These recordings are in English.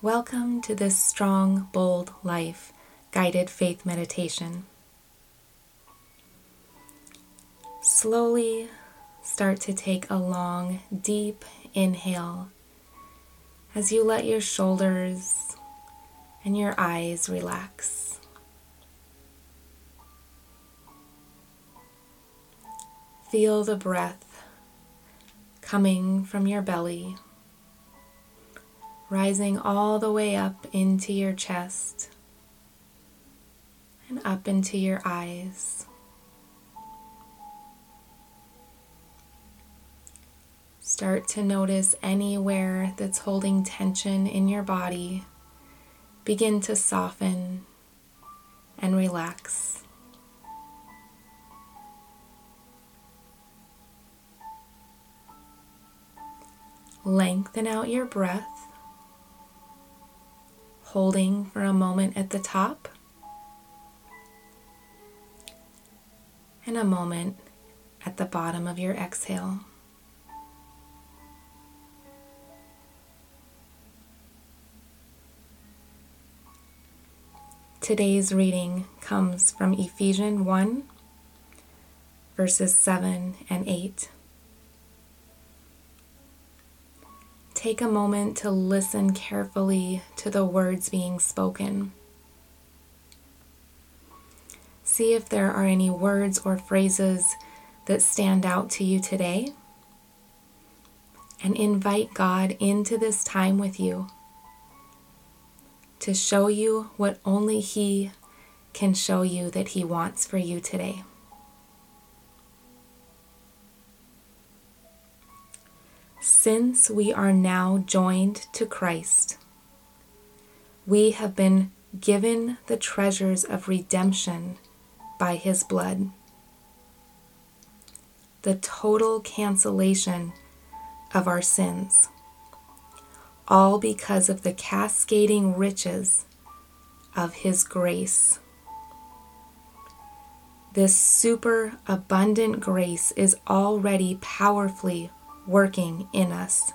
Welcome to this strong, bold life guided faith meditation. Slowly start to take a long, deep inhale as you let your shoulders and your eyes relax. Feel the breath coming from your belly rising all the way up into your chest and up into your eyes. Start to notice anywhere that's holding tension in your body. Begin to soften and relax. Lengthen out your breath holding for a moment at the top, and a moment at the bottom of your exhale. Today's reading comes from Ephesians 1, verses 7 and 8. Take a moment to listen carefully to the words being spoken. See if there are any words or phrases that stand out to you today. And invite God into this time with you to show you what only He can show you that He wants for you today. Since we are now joined to Christ, we have been given the treasures of redemption by his blood. The total cancellation of our sins, all because of the cascading riches of his grace. This super abundant grace is already powerfully working in us,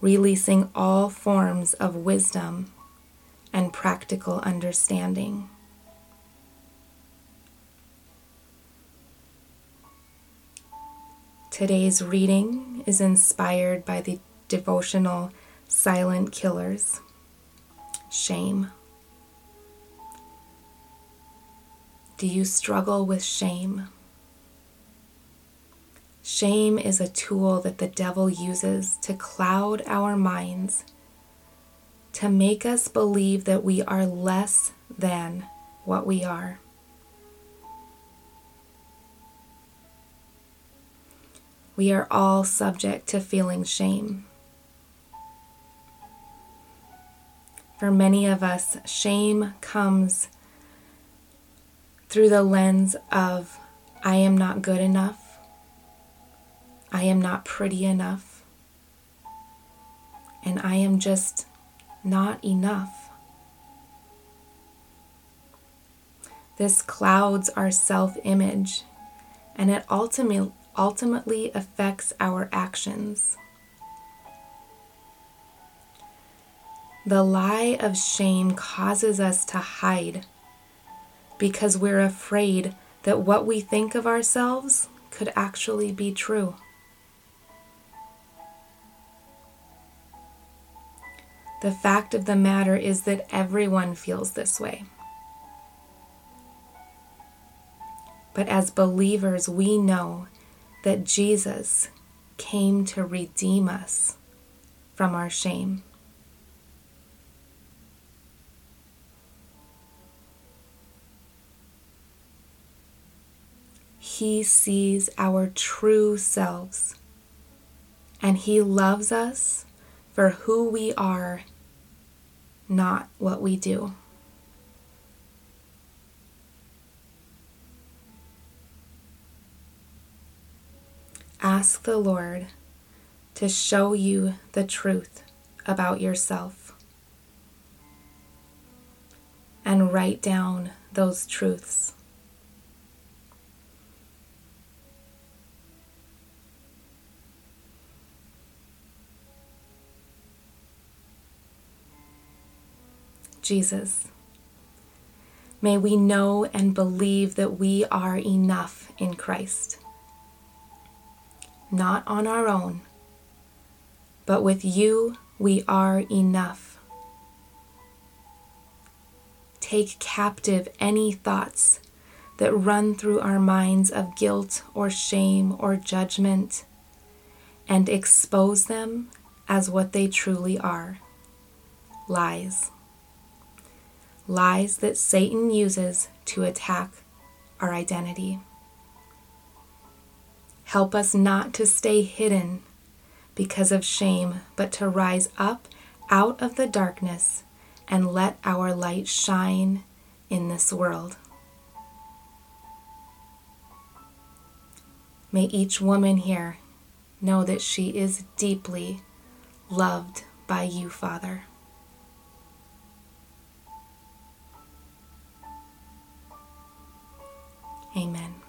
releasing all forms of wisdom and practical understanding. Today's reading is inspired by the devotional Silent Killers Shame. Do you struggle with shame? Shame is a tool that the devil uses to cloud our minds, to make us believe that we are less than what we are. We are all subject to feeling shame. For many of us, shame comes through the lens of, I am not good enough. I am not pretty enough. And I am just not enough. This clouds our self image and it ultimately, ultimately affects our actions. The lie of shame causes us to hide because we're afraid that what we think of ourselves could actually be true. The fact of the matter is that everyone feels this way. But as believers, we know that Jesus came to redeem us from our shame. He sees our true selves and He loves us for who we are, not what we do. Ask the Lord to show you the truth about yourself and write down those truths. Jesus. May we know and believe that we are enough in Christ. Not on our own, but with you we are enough. Take captive any thoughts that run through our minds of guilt or shame or judgment and expose them as what they truly are lies. Lies that Satan uses to attack our identity. Help us not to stay hidden because of shame, but to rise up out of the darkness and let our light shine in this world. May each woman here know that she is deeply loved by you, Father. Amen.